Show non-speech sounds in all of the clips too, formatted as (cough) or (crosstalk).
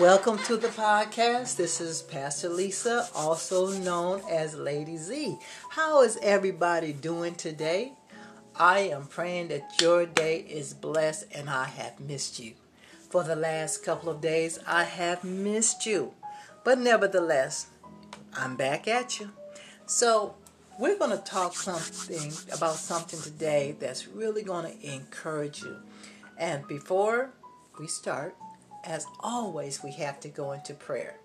Welcome to the podcast. This is Pastor Lisa, also known as Lady Z. How is everybody doing today? I am praying that your day is blessed and I have missed you. For the last couple of days, I have missed you. But nevertheless, I'm back at you. So, we're going to talk something about something today that's really going to encourage you. And before we start, as always, we have to go into prayer.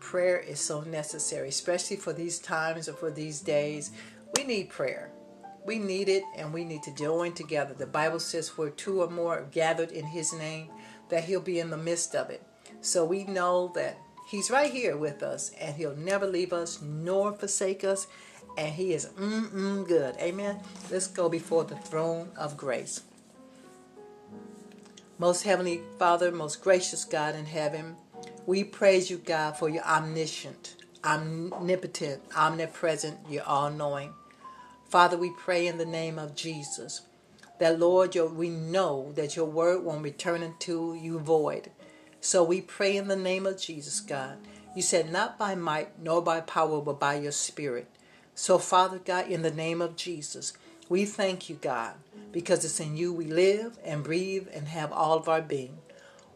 Prayer is so necessary, especially for these times or for these days. We need prayer. We need it and we need to join together. The Bible says, where two or more are gathered in His name, that He'll be in the midst of it. So we know that He's right here with us and He'll never leave us nor forsake us. And He is mm-mm good. Amen. Let's go before the throne of grace. Most Heavenly Father, most gracious God in heaven, we praise you, God, for your omniscient, omnipotent, omnipresent, your all knowing. Father, we pray in the name of Jesus that, Lord, your, we know that your word won't return unto you void. So we pray in the name of Jesus, God. You said, not by might nor by power, but by your spirit. So, Father God, in the name of Jesus, we thank you, God, because it's in you we live and breathe and have all of our being.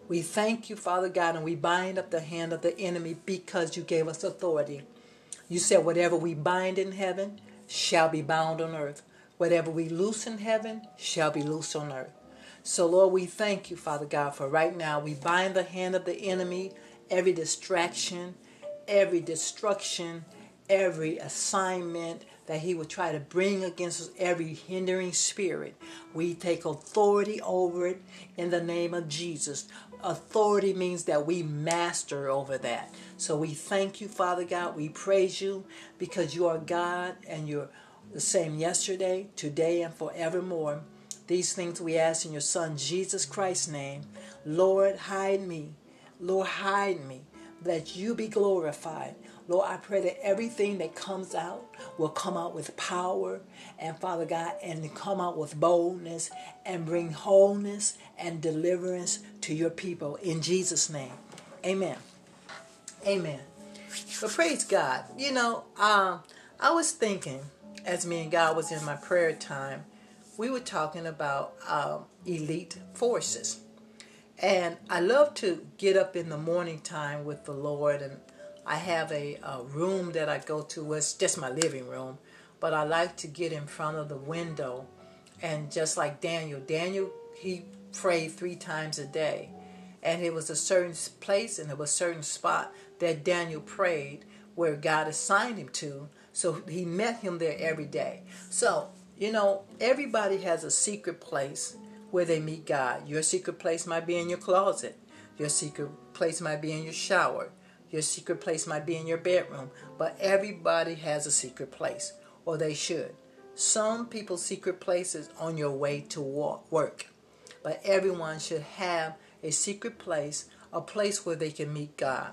We thank you, Father God, and we bind up the hand of the enemy because you gave us authority. You said, whatever we bind in heaven shall be bound on earth. Whatever we loose in heaven shall be loose on earth. So, Lord, we thank you, Father God, for right now we bind the hand of the enemy, every distraction, every destruction, every assignment, that he would try to bring against us every hindering spirit. We take authority over it in the name of Jesus. Authority means that we master over that. So we thank you, Father God. We praise you because you are God and you're the same yesterday, today, and forevermore. These things we ask in your Son Jesus Christ's name. Lord, hide me. Lord, hide me. Let you be glorified. Lord, I pray that everything that comes out will come out with power and Father God and come out with boldness and bring wholeness and deliverance to your people in Jesus' name. Amen. Amen. But praise God. You know, um, I was thinking as me and God was in my prayer time, we were talking about um, elite forces. And I love to get up in the morning time with the Lord and I have a, a room that I go to. It's just my living room, but I like to get in front of the window, and just like Daniel, Daniel he prayed three times a day, and it was a certain place and it was a certain spot that Daniel prayed where God assigned him to. So he met him there every day. So you know, everybody has a secret place where they meet God. Your secret place might be in your closet. Your secret place might be in your shower. Your secret place might be in your bedroom, but everybody has a secret place, or they should. Some people's secret place is on your way to work, but everyone should have a secret place, a place where they can meet God.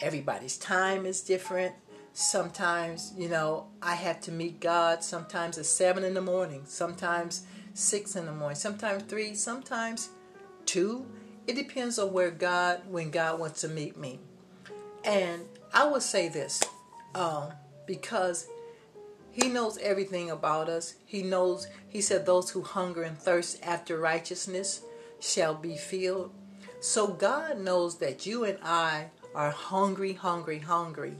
Everybody's time is different. Sometimes, you know, I have to meet God sometimes at 7 in the morning, sometimes 6 in the morning, sometimes 3, sometimes 2. It depends on where God, when God wants to meet me. And I would say this um, because he knows everything about us. He knows, he said, those who hunger and thirst after righteousness shall be filled. So God knows that you and I are hungry, hungry, hungry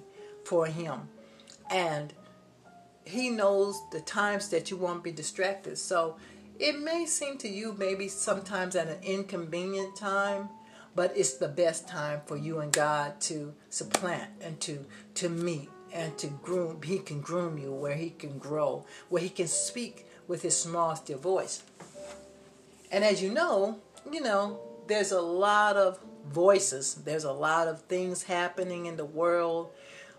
for him. And he knows the times that you won't be distracted. So it may seem to you maybe sometimes at an inconvenient time but it's the best time for you and God to supplant and to to meet and to groom. He can groom you where he can grow, where he can speak with his small still voice. And as you know, you know, there's a lot of voices. There's a lot of things happening in the world.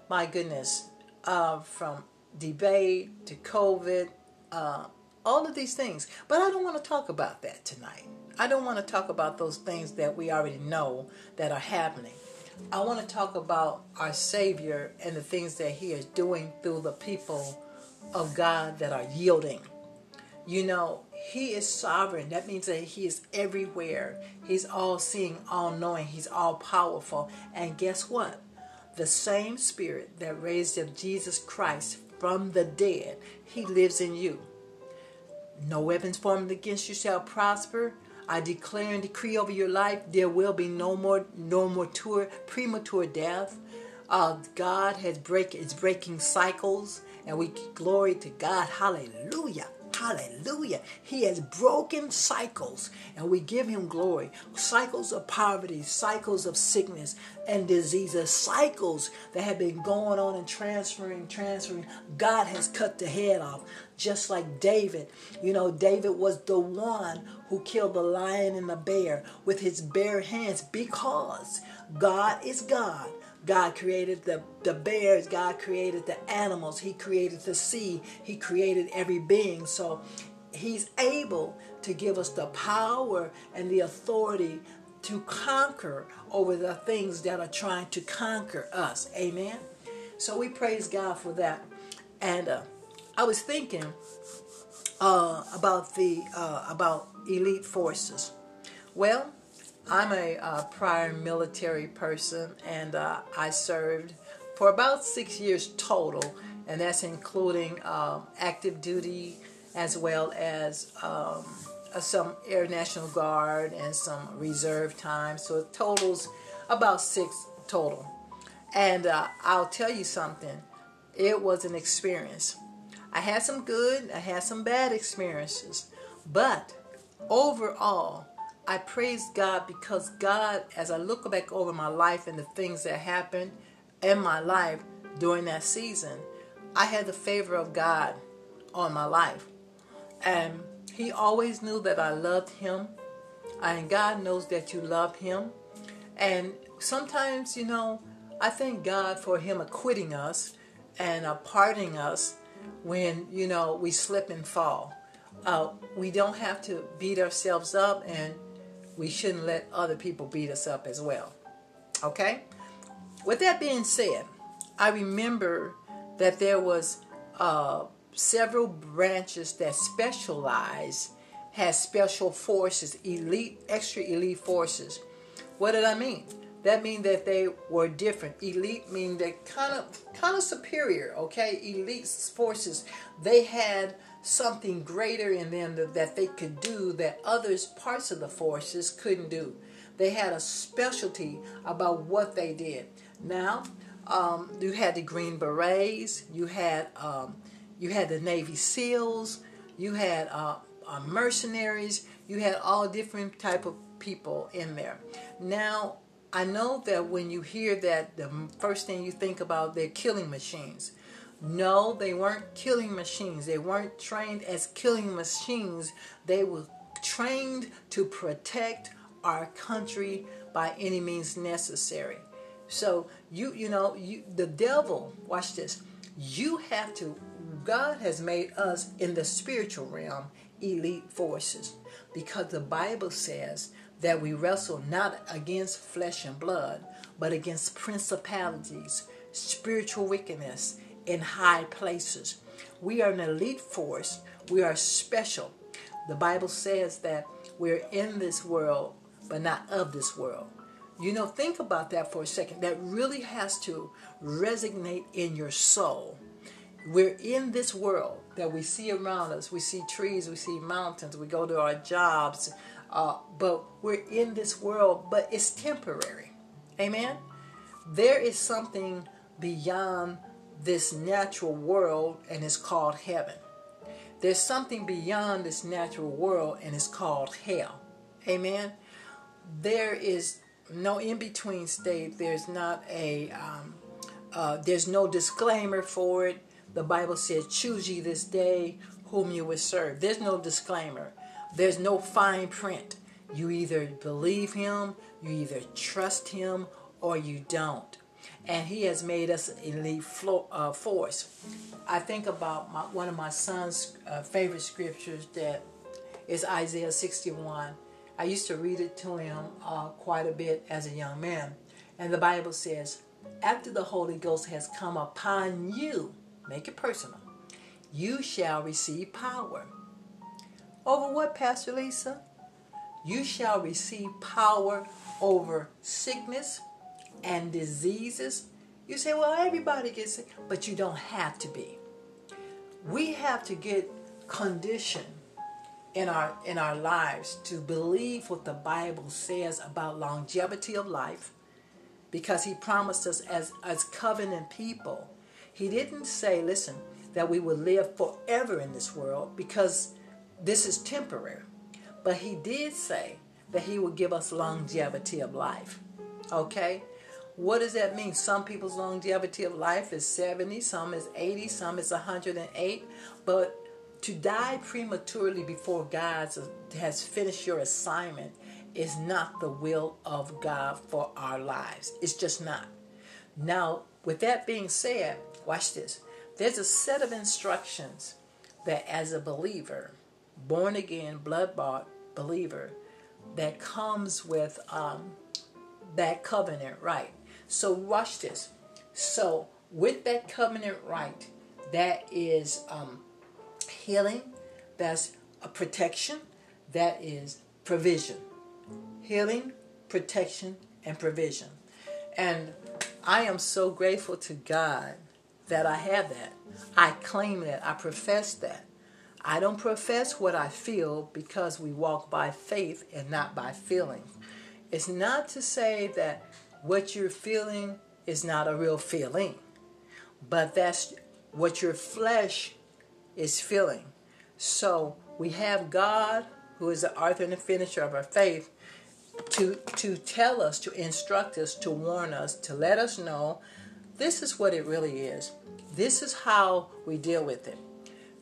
My goodness, uh, from debate to COVID, uh, all of these things. But I don't want to talk about that tonight. I don't want to talk about those things that we already know that are happening. I want to talk about our Savior and the things that He is doing through the people of God that are yielding. You know, He is sovereign. That means that He is everywhere. He's all seeing, all knowing. He's all powerful. And guess what? The same Spirit that raised up Jesus Christ from the dead, He lives in you. No weapons formed against you shall prosper. I declare and decree over your life there will be no more no tour, premature death. Uh, God has break is breaking cycles, and we glory to God. Hallelujah. Hallelujah. He has broken cycles and we give him glory. Cycles of poverty, cycles of sickness and diseases, cycles that have been going on and transferring, transferring. God has cut the head off. Just like David. You know, David was the one who killed the lion and the bear with his bare hands because God is God. God created the, the bears, God created the animals, He created the sea, He created every being. So He's able to give us the power and the authority to conquer over the things that are trying to conquer us. Amen. So we praise God for that. And uh, I was thinking uh, about the uh, about elite forces. Well, I'm a uh, prior military person, and uh, I served for about six years total, and that's including uh, active duty as well as um, uh, some Air National Guard and some reserve time. So it totals about six total. And uh, I'll tell you something, it was an experience. I had some good, I had some bad experiences, but overall, I praise God because God, as I look back over my life and the things that happened in my life during that season, I had the favor of God on my life. And He always knew that I loved Him. And God knows that you love Him. And sometimes, you know, I thank God for Him acquitting us and pardoning us when, you know, we slip and fall. Uh, we don't have to beat ourselves up and we shouldn't let other people beat us up as well. Okay? With that being said, I remember that there was uh, several branches that specialize, has special forces, elite, extra elite forces. What did I mean? That means that they were different. Elite mean they kind of kind of superior. Okay, elite forces. They had something greater in them that they could do that others parts of the forces couldn't do. They had a specialty about what they did. Now, um, you had the Green Berets, you had um, you had the Navy SEALs, you had uh, uh, mercenaries, you had all different type of people in there. Now, I know that when you hear that, the first thing you think about they're killing machines. No, they weren't killing machines. They weren't trained as killing machines. They were trained to protect our country by any means necessary. So you you know you the devil watch this. You have to God has made us in the spiritual realm elite forces because the Bible says that we wrestle not against flesh and blood but against principalities, spiritual wickedness in high places. We are an elite force. We are special. The Bible says that we're in this world, but not of this world. You know, think about that for a second. That really has to resonate in your soul. We're in this world that we see around us. We see trees, we see mountains, we go to our jobs, uh, but we're in this world, but it's temporary. Amen? There is something beyond this natural world and it's called heaven. There's something beyond this natural world and it's called hell. Amen. There is no in between state. There's not a um, uh, there's no disclaimer for it. The Bible says, "Choose ye this day whom you will serve." There's no disclaimer. There's no fine print. You either believe Him, you either trust Him, or you don't and He has made us elite flo- uh, force. I think about my, one of my son's uh, favorite scriptures that is Isaiah 61. I used to read it to him uh, quite a bit as a young man. And the Bible says, After the Holy Ghost has come upon you, make it personal, you shall receive power. Over what, Pastor Lisa? You shall receive power over sickness and diseases. You say, well, everybody gets sick, but you don't have to be. We have to get conditioned in our in our lives to believe what the Bible says about longevity of life because he promised us as as covenant people. He didn't say, listen, that we would live forever in this world because this is temporary. But he did say that he would give us longevity of life. Okay? What does that mean? Some people's longevity of life is 70, some is 80, some is 108. But to die prematurely before God has finished your assignment is not the will of God for our lives. It's just not. Now, with that being said, watch this. There's a set of instructions that as a believer, born again, blood bought believer, that comes with um, that covenant right. So watch this. So with that covenant right, that is um, healing, that's a protection, that is provision. Healing, protection, and provision. And I am so grateful to God that I have that. I claim that. I profess that. I don't profess what I feel because we walk by faith and not by feeling. It's not to say that what you're feeling is not a real feeling, but that's what your flesh is feeling. So we have God, who is the author and the finisher of our faith, to, to tell us, to instruct us, to warn us, to let us know this is what it really is. This is how we deal with it.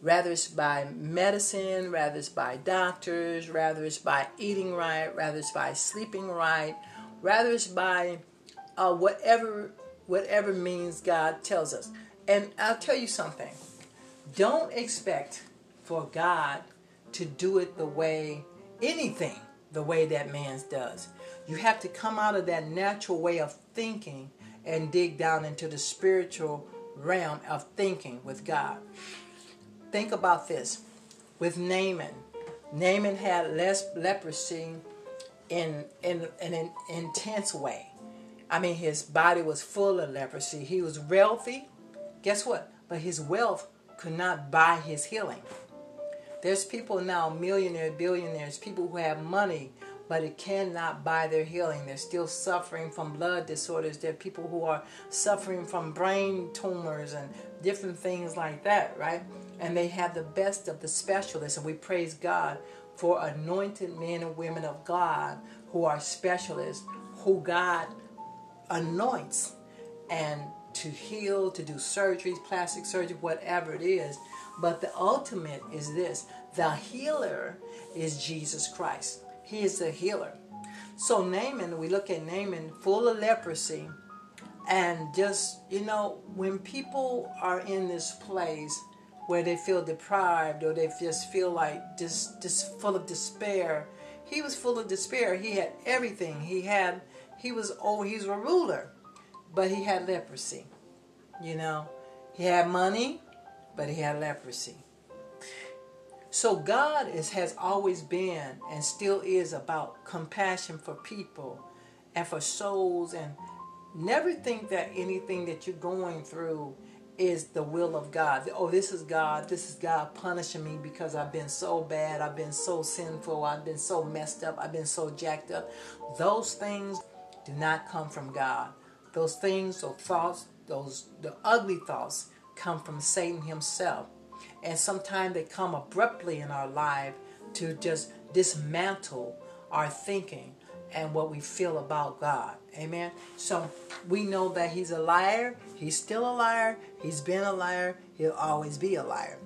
Rather it's by medicine, rather it's by doctors, rather it's by eating right, rather it's by sleeping right, rather it's by uh, whatever whatever means God tells us. And I'll tell you something. Don't expect for God to do it the way anything the way that man's does. You have to come out of that natural way of thinking and dig down into the spiritual realm of thinking with God. Think about this. With Naaman, Naaman had less leprosy in, in, in an intense way. I mean, his body was full of leprosy. He was wealthy. Guess what? But his wealth could not buy his healing. There's people now, millionaires, billionaires, people who have money but it cannot buy their healing. They're still suffering from blood disorders. There are people who are suffering from brain tumors and different things like that, right? And they have the best of the specialists. And we praise God for anointed men and women of God who are specialists, who God anoints and to heal, to do surgeries, plastic surgery, whatever it is. But the ultimate is this the healer is Jesus Christ. He is the healer. So Naaman, we look at Naaman full of leprosy, and just you know, when people are in this place where they feel deprived or they just feel like just just full of despair, he was full of despair. He had everything. He had he was oh he's a ruler, but he had leprosy. You know, he had money, but he had leprosy. So God is, has always been and still is about compassion for people and for souls and never think that anything that you're going through is the will of God. Oh, this is God. This is God punishing me because I've been so bad. I've been so sinful. I've been so messed up. I've been so jacked up. Those things do not come from God. Those things, those thoughts, those the ugly thoughts come from Satan himself and sometimes they come abruptly in our life to just dismantle our thinking and what we feel about God. Amen. So we know that he's a liar. He's still a liar. He's been a liar. He'll always be a liar.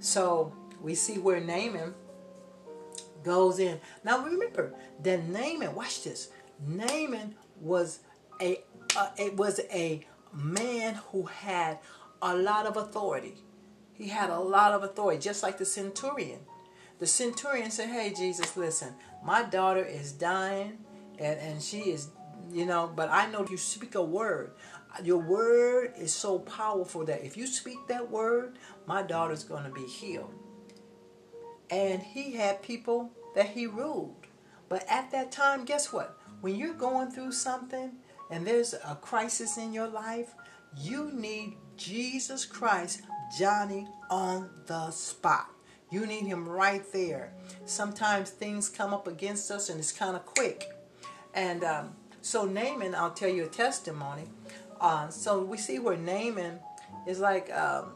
So we see where Naaman goes in. Now remember that Naaman, watch this. Naaman was a uh, it was a man who had a lot of authority. He had a lot of authority, just like the centurion. The centurion said, Hey, Jesus, listen, my daughter is dying and, and she is, you know, but I know you speak a word. Your word is so powerful that if you speak that word, my daughter's going to be healed. and he had people that he ruled. But at that time, guess what? When you're going through something and there's a crisis in your life, you need Jesus Christ, Johnny, on the spot. You need him right there. Sometimes things come up against us and it's kind of quick. And um, so Naaman, I'll tell you a testimony. Uh, so we see where Naaman is like, um,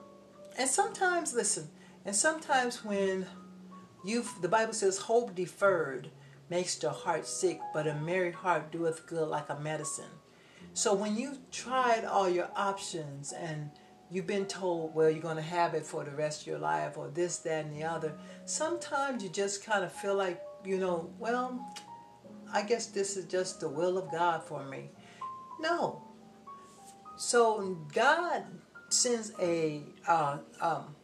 and sometimes, listen, and sometimes when you've, the Bible says, hope deferred makes the heart sick, but a merry heart doeth good like a medicine. So when you've tried all your options and you've been told, well, you're going to have it for the rest of your life, or this, that, and the other, sometimes you just kind of feel like, you know, well, I guess this is just the will of God for me. No. So God sends a uh, um,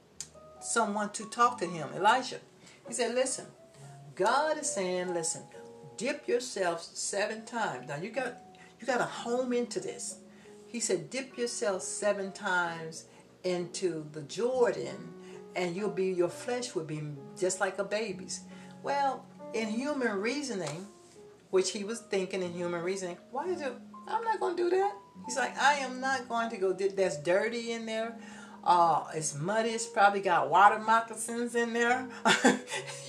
someone to talk to him, Elijah. He said, "Listen, God is saying, listen, dip yourself seven times. Now you got you got to home into this. He said, dip yourself seven times into the Jordan, and you'll be your flesh will be just like a baby's. Well, in human reasoning, which he was thinking in human reasoning, why is it? I'm not going to do that. He's like, I am not going to go. That's dirty in there. Uh, it's muddy. It's probably got water moccasins in there. (laughs)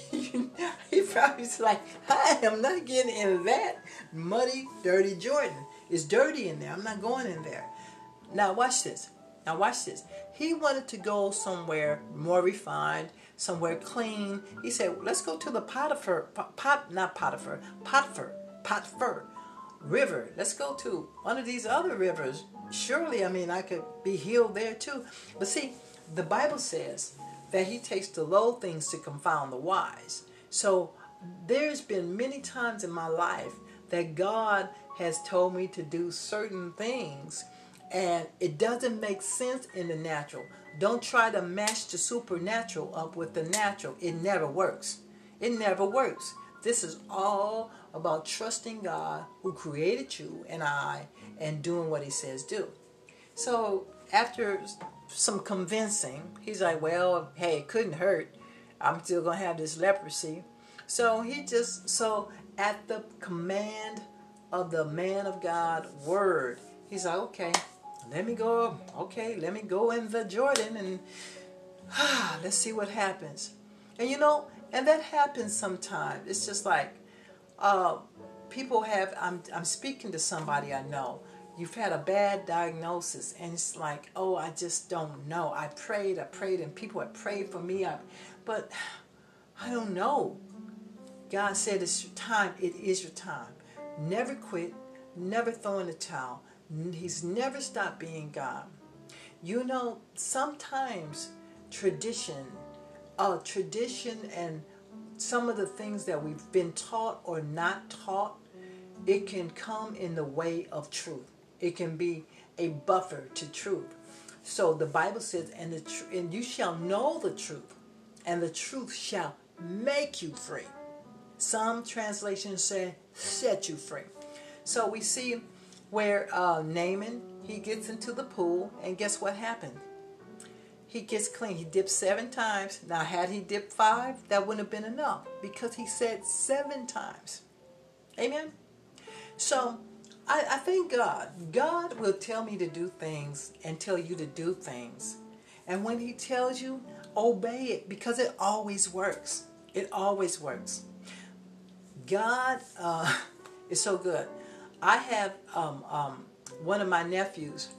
he probably's like, I am not getting in that muddy, dirty Jordan. It's dirty in there. I'm not going in there. Now watch this. Now watch this. He wanted to go somewhere more refined, somewhere clean. He said, "Let's go to the Potiphar, pot, not Potiphar, Potiphar, Potiphar river. Let's go to one of these other rivers. Surely, I mean, I could be healed there too. But see, the Bible says that He takes the low things to confound the wise. So there's been many times in my life that God has told me to do certain things and it doesn't make sense in the natural. Don't try to match the supernatural up with the natural. It never works. It never works. This is all about trusting God who created you and I and doing what he says do. So after some convincing, he's like, well, hey, it couldn't hurt. I'm still going to have this leprosy. So he just, so at the command of the man of God word, he's like, okay, let me go, okay, let me go in the Jordan and ah, (sighs) let's see what happens. And you know, and that happens sometimes. It's just like uh, people have, I'm, I'm speaking to somebody I know. You've had a bad diagnosis, and it's like, oh, I just don't know. I prayed, I prayed, and people have prayed for me, I, but I don't know. God said it's your time. It is your time. Never quit. Never throw in the towel. He's never stopped being God. You know, sometimes tradition, uh, tradition and some of the things that we've been taught or not taught, it can come in the way of truth. It can be a buffer to truth. So the Bible says, and the tr- and you shall know the truth, and the truth shall make you free. Some translations say set you free. So we see where uh, Naaman he gets into the pool, and guess what happened? He gets clean. He dipped seven times. Now, had he dipped five, that wouldn't have been enough because he said seven times. Amen. So I, I thank God. God will tell me to do things and tell you to do things. And when He tells you, obey it because it always works. It always works. God uh, (laughs) is so good. I have um, um, one of my nephews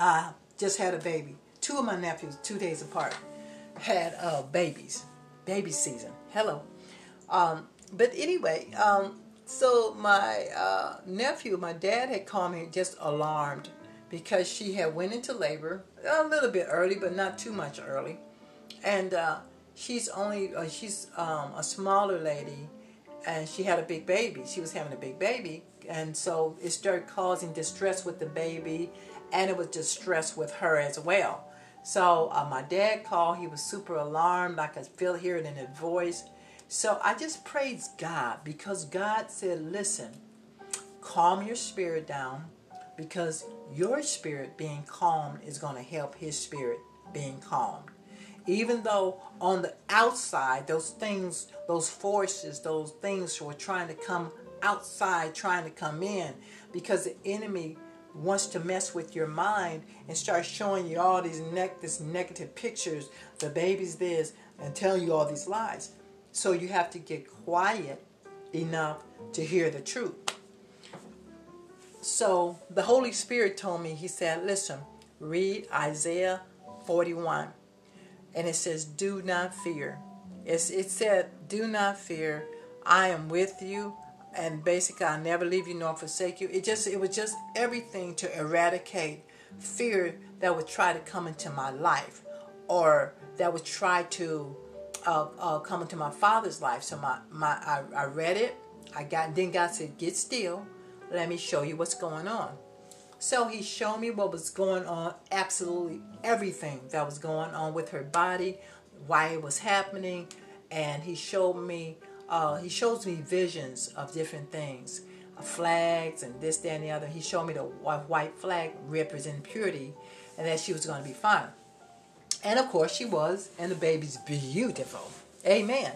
uh, just had a baby. Two of my nephews, two days apart, had uh, babies. Baby season. Hello. Um, but anyway, um, so my uh, nephew, my dad had called me just alarmed because she had went into labor a little bit early, but not too much early, and uh, she's only uh, she's um, a smaller lady, and she had a big baby. She was having a big baby, and so it started causing distress with the baby, and it was distress with her as well. So uh, my dad called. He was super alarmed. I could feel hear it in his voice. So I just praise God because God said, "Listen, calm your spirit down, because your spirit being calmed is going to help His spirit being calmed." Even though on the outside, those things, those forces, those things were trying to come outside, trying to come in, because the enemy wants to mess with your mind and start showing you all these ne- this negative pictures, the baby's this, and telling you all these lies. So you have to get quiet enough to hear the truth. So the Holy Spirit told me, He said, Listen, read Isaiah 41. And it says, Do not fear. It's, it said, Do not fear. I am with you. And basically, I'll never leave you nor forsake you. It just it was just everything to eradicate fear that would try to come into my life or that would try to uh, uh, come into my father's life. So my, my I, I read it. I got then God said, Get still let me show you what's going on. So he showed me what was going on, absolutely everything that was going on with her body, why it was happening, and he showed me, uh, he shows me visions of different things, uh, flags and this, that, and the other. He showed me the white flag representing purity, and that she was going to be fine. And of course she was, and the baby's beautiful. Amen.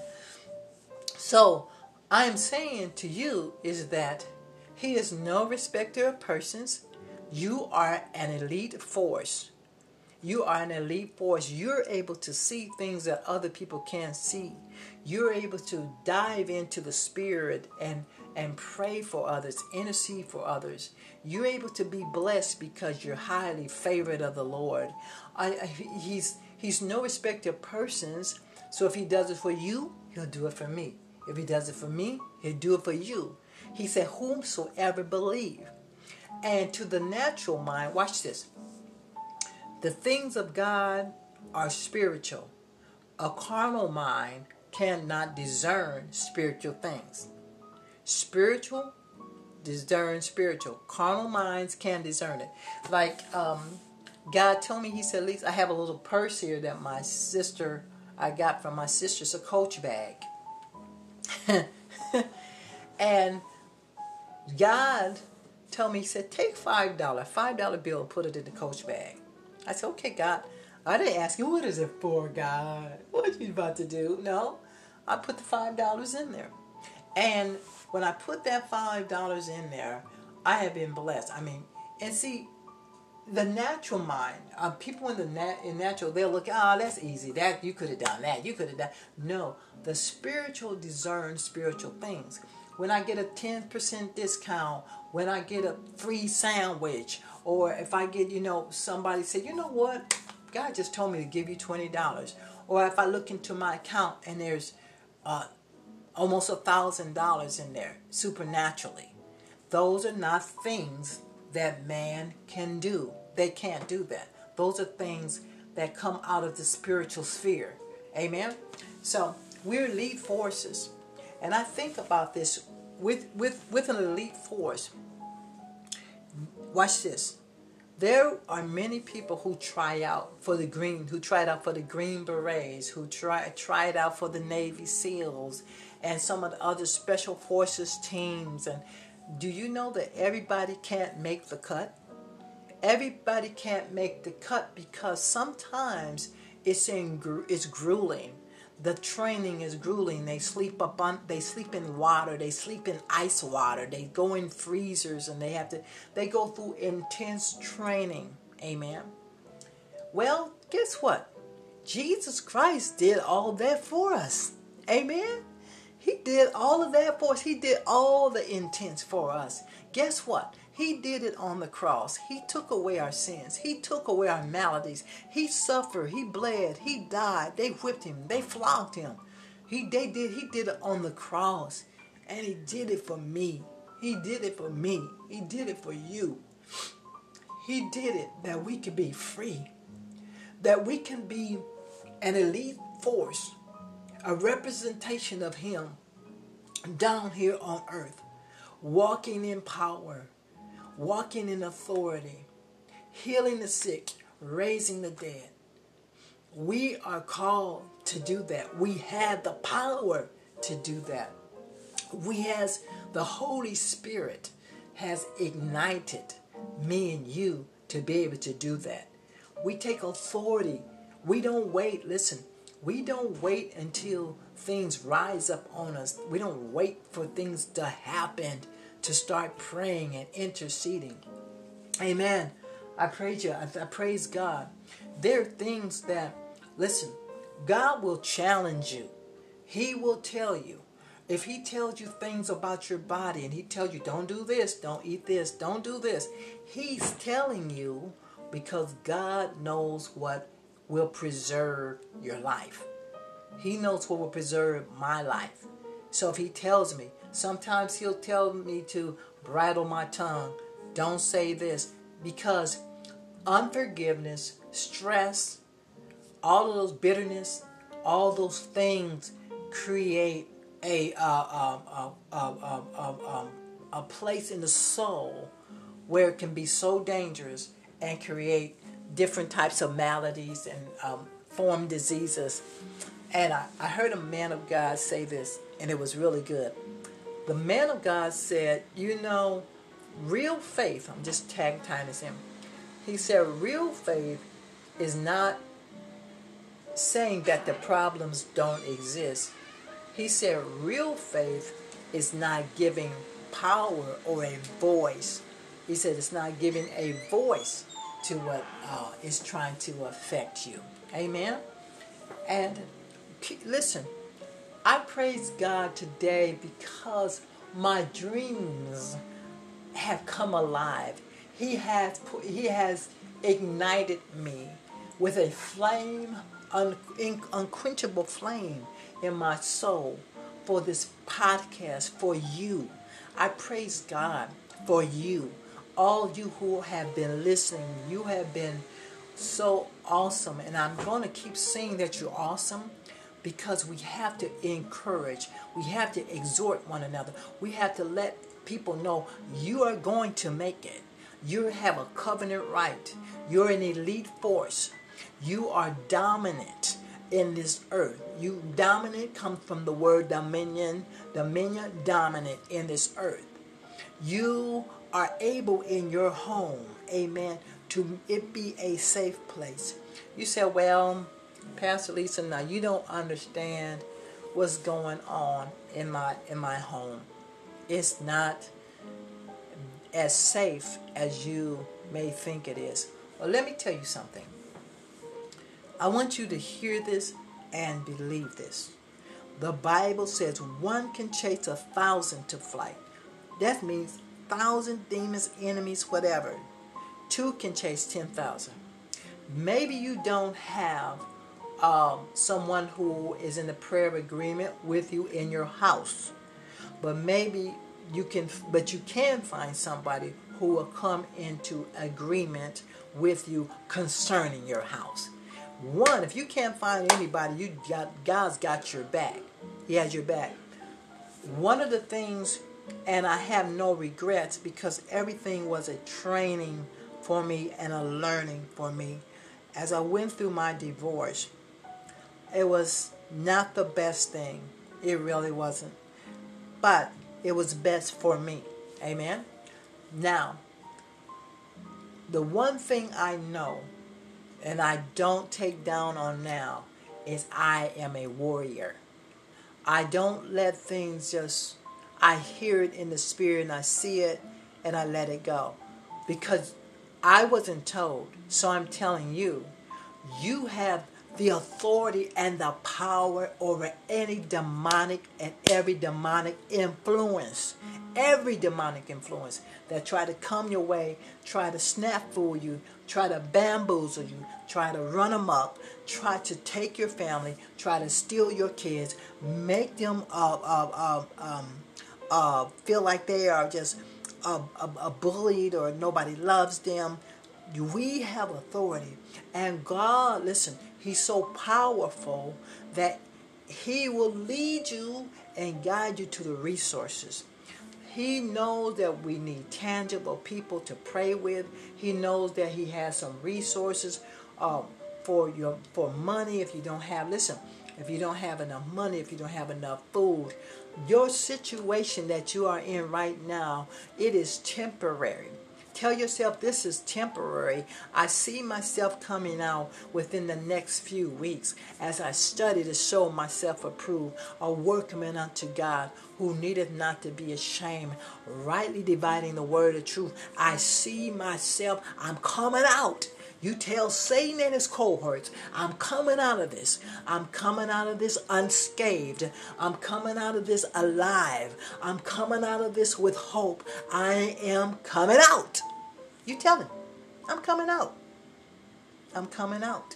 So I'm saying to you is that he is no respecter of persons. You are an elite force. You are an elite force. You're able to see things that other people can't see. You're able to dive into the spirit and and pray for others, intercede for others. You're able to be blessed because you're highly favored of the Lord. I, I, he's he's no respecter of persons. So if he does it for you, he'll do it for me. If he does it for me, he'll do it for you. He said, Whomsoever believe. And to the natural mind, watch this. The things of God are spiritual. A carnal mind cannot discern spiritual things. Spiritual discern spiritual. Carnal minds can discern it. Like um, God told me, He said, at least I have a little purse here that my sister I got from my sister. It's a coach bag. (laughs) and God told me, He said, take $5, $5 bill and put it in the coach bag. I said, okay, God. I didn't ask you, what is it for, God? What you about to do? No. I put the $5 in there. And when I put that $5 in there, I have been blessed. I mean, and see, the natural mind, uh, people in the nat- in natural, they'll look, oh, that's easy. That you could have done that. You could have done. No, the spiritual discern spiritual things when I get a 10% discount, when I get a free sandwich, or if I get, you know, somebody say, you know what, God just told me to give you $20. Or if I look into my account and there's uh, almost a thousand dollars in there supernaturally. Those are not things that man can do. They can't do that. Those are things that come out of the spiritual sphere. Amen. So we're elite forces. And I think about this with with with an elite force. Watch this. There are many people who try out for the green, who tried out for the Green Berets, who try tried out for the Navy SEALs, and some of the other special forces teams. And do you know that everybody can't make the cut? Everybody can't make the cut because sometimes it's in it's grueling the training is grueling. They sleep up on they sleep in water, they sleep in ice water, they go in freezers and they have to they go through intense training. Amen. Well, guess what? Jesus Christ did all that for us. Amen. He did all of that for us. He did all the intense for us. Guess what? He did it on the cross. He took away our sins. He took away our maladies. He suffered. He bled. He died. They whipped him. They flogged him. He they did he did it on the cross. And he did it for me. He did it for me. He did it for you. He did it that we could be free. That we can be an elite force, a representation of him down here on earth, walking in power walking in authority, healing the sick, raising the dead. We are called to do that. We have the power to do that. We has the Holy Spirit has ignited me and you to be able to do that. We take authority. We don't wait. Listen, we don't wait until things rise up on us. We don't wait for things to happen to start praying and interceding. Amen. I praise you. I, I praise God. There are things that, listen, God will challenge you. He will tell you. If he tells you things about your body and he tells you, don't do this, don't eat this, don't do this, he's telling you because God knows what will preserve your life. He knows what will preserve my life. So if he tells me, sometimes he'll tell me to bridle my tongue, don't say this, because unforgiveness, stress, all of those bitterness, all those things create a uh, um, uh, uh, a place in the soul where it can be so dangerous and create different types of maladies and um, form diseases. And I, I heard a man of God say this, and it was really good. The man of God said, You know, real faith, I'm just tag tying in. He said, Real faith is not saying that the problems don't exist. He said, Real faith is not giving power or a voice. He said, It's not giving a voice to what uh, is trying to affect you. Amen. And listen, I praise God today because my dreams have come alive. He has put, he has ignited me with a flame, un, unquenchable flame in my soul for this podcast for you. I praise God for you all you who have been listening, you have been so awesome. And I'm going to keep saying that you're awesome because we have to encourage, we have to exhort one another, we have to let people know you are going to make it. You have a covenant right, you're an elite force, you are dominant in this earth. You dominant comes from the word dominion, dominion dominant in this earth. You are able in your home, amen, to it be a safe place. You say, well, Pastor Lisa, now you don't understand what's going on in my in my home. It's not as safe as you may think it is. Well, let me tell you something. I want you to hear this and believe this. The Bible says one can chase a thousand to flight. That means thousand demons, enemies, whatever. Two can chase 10,000. Maybe you don't have um, someone who is in a prayer agreement with you in your house, but maybe you can, but you can find somebody who will come into agreement with you concerning your house. One, if you can't find anybody, you got God's got your back. He has your back. One of the things and I have no regrets because everything was a training for me and a learning for me. As I went through my divorce, it was not the best thing. It really wasn't. But it was best for me. Amen. Now, the one thing I know and I don't take down on now is I am a warrior. I don't let things just I hear it in the spirit and I see it and I let it go. Because I wasn't told. So I'm telling you, you have the authority and the power over any demonic and every demonic influence. Every demonic influence that try to come your way, try to snap fool you, try to bamboozle you, try to run them up, try to take your family, try to steal your kids, make them uh, uh, uh, um, uh, feel like they are just bullied or nobody loves them. We have authority. And God, listen, He's so powerful that He will lead you and guide you to the resources. He knows that we need tangible people to pray with. He knows that He has some resources uh, for your for money if you don't have. Listen, if you don't have enough money, if you don't have enough food, your situation that you are in right now, it is temporary. Tell yourself this is temporary. I see myself coming out within the next few weeks as I study to show myself approved, a workman unto God who needeth not to be ashamed, rightly dividing the word of truth. I see myself, I'm coming out. You tell Satan and his cohorts, I'm coming out of this. I'm coming out of this unscathed. I'm coming out of this alive. I'm coming out of this with hope. I am coming out. You tell him, I'm coming out. I'm coming out.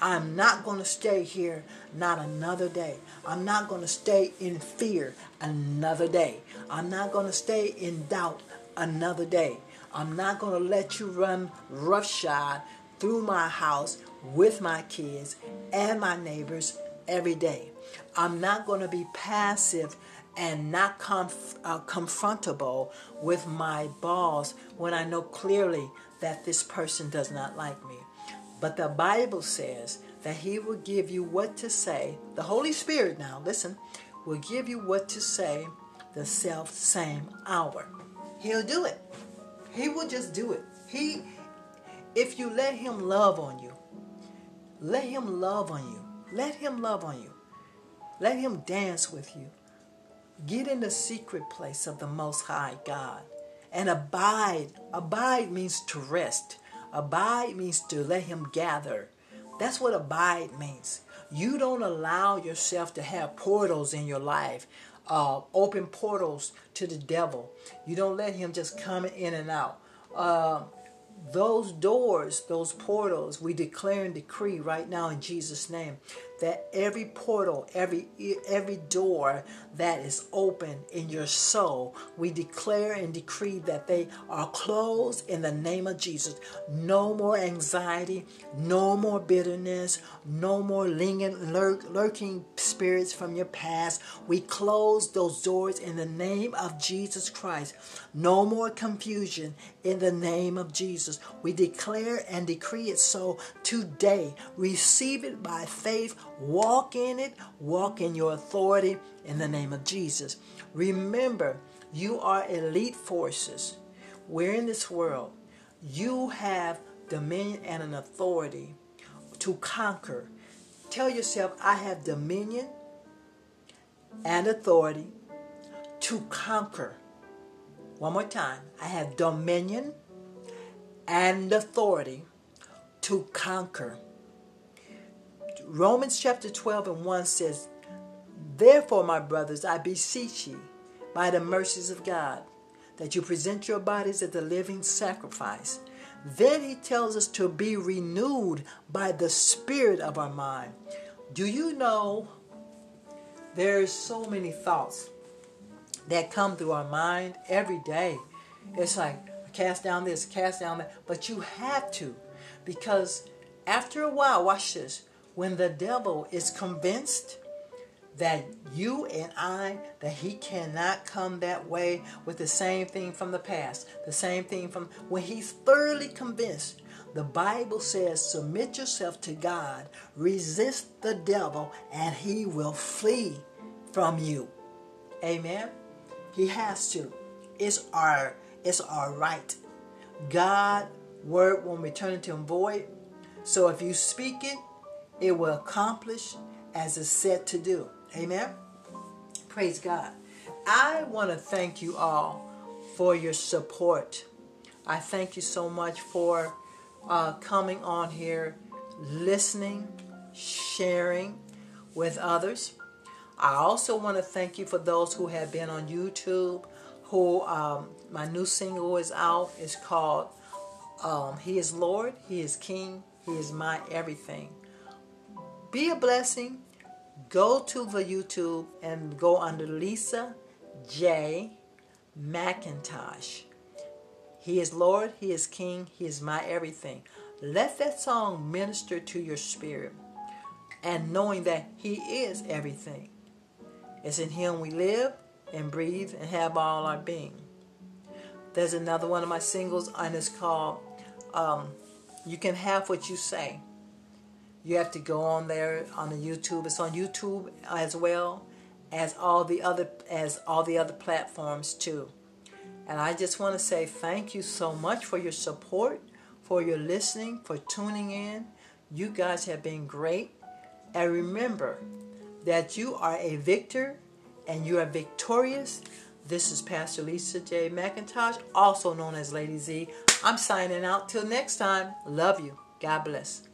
I'm not going to stay here not another day. I'm not going to stay in fear another day. I'm not going to stay in doubt another day. I'm not going to let you run roughshod through my house with my kids and my neighbors every day. I'm not going to be passive and not conf- uh, confrontable with my boss when I know clearly that this person does not like me. But the Bible says that He will give you what to say. The Holy Spirit, now listen, will give you what to say the self same hour. He'll do it. He will just do it. He, if you let Him love on you, let Him love on you. Let Him love on you. Let Him dance with you. Get in the secret place of the Most High God and abide. Abide means to rest. Abide means to let Him gather. That's what abide means. You don't allow yourself to have portals in your life uh, open portals to the devil. You don't let him just come in and out. Uh, those doors, those portals, we declare and decree right now in Jesus' name that every portal, every every door that is open in your soul, we declare and decree that they are closed in the name of Jesus. No more anxiety, no more bitterness, no more lingering, lurk, lurking spirits from your past. We close those doors in the name of Jesus Christ. No more confusion in the name of Jesus. We declare and decree it so today. Receive it by faith Walk in it, walk in your authority in the name of Jesus. Remember, you are elite forces. We're in this world. You have dominion and an authority to conquer. Tell yourself, I have dominion and authority to conquer. One more time. I have dominion and authority to conquer. Romans chapter 12 and 1 says, Therefore, my brothers, I beseech you, by the mercies of God, that you present your bodies as a living sacrifice. Then he tells us to be renewed by the spirit of our mind. Do you know there's so many thoughts that come through our mind every day? It's like cast down this, cast down that, but you have to because after a while, watch this when the devil is convinced that you and I, that he cannot come that way with the same thing from the past, the same thing from when he's thoroughly convinced. The Bible says, submit yourself to God, resist the devil, and he will flee from you. Amen. He has to. It's our it's our right. God word won't return to him void. So if you speak it, it will accomplish as it's set to do. Amen. Praise God. I want to thank you all for your support. I thank you so much for uh, coming on here, listening, sharing with others. I also want to thank you for those who have been on YouTube. Who um, my new single is out. It's called um, "He Is Lord, He Is King, He Is My Everything." Be a blessing. Go to the YouTube and go under Lisa J. McIntosh. He is Lord, He is King, He is my everything. Let that song minister to your spirit and knowing that He is everything. It's in Him we live and breathe and have all our being. There's another one of my singles, and it's called um, You Can Have What You Say. You have to go on there on the YouTube. It's on YouTube as well as all the other as all the other platforms too. And I just want to say thank you so much for your support, for your listening, for tuning in. You guys have been great. And remember that you are a victor and you are victorious. This is Pastor Lisa J. McIntosh, also known as Lady Z. I'm signing out till next time. Love you. God bless.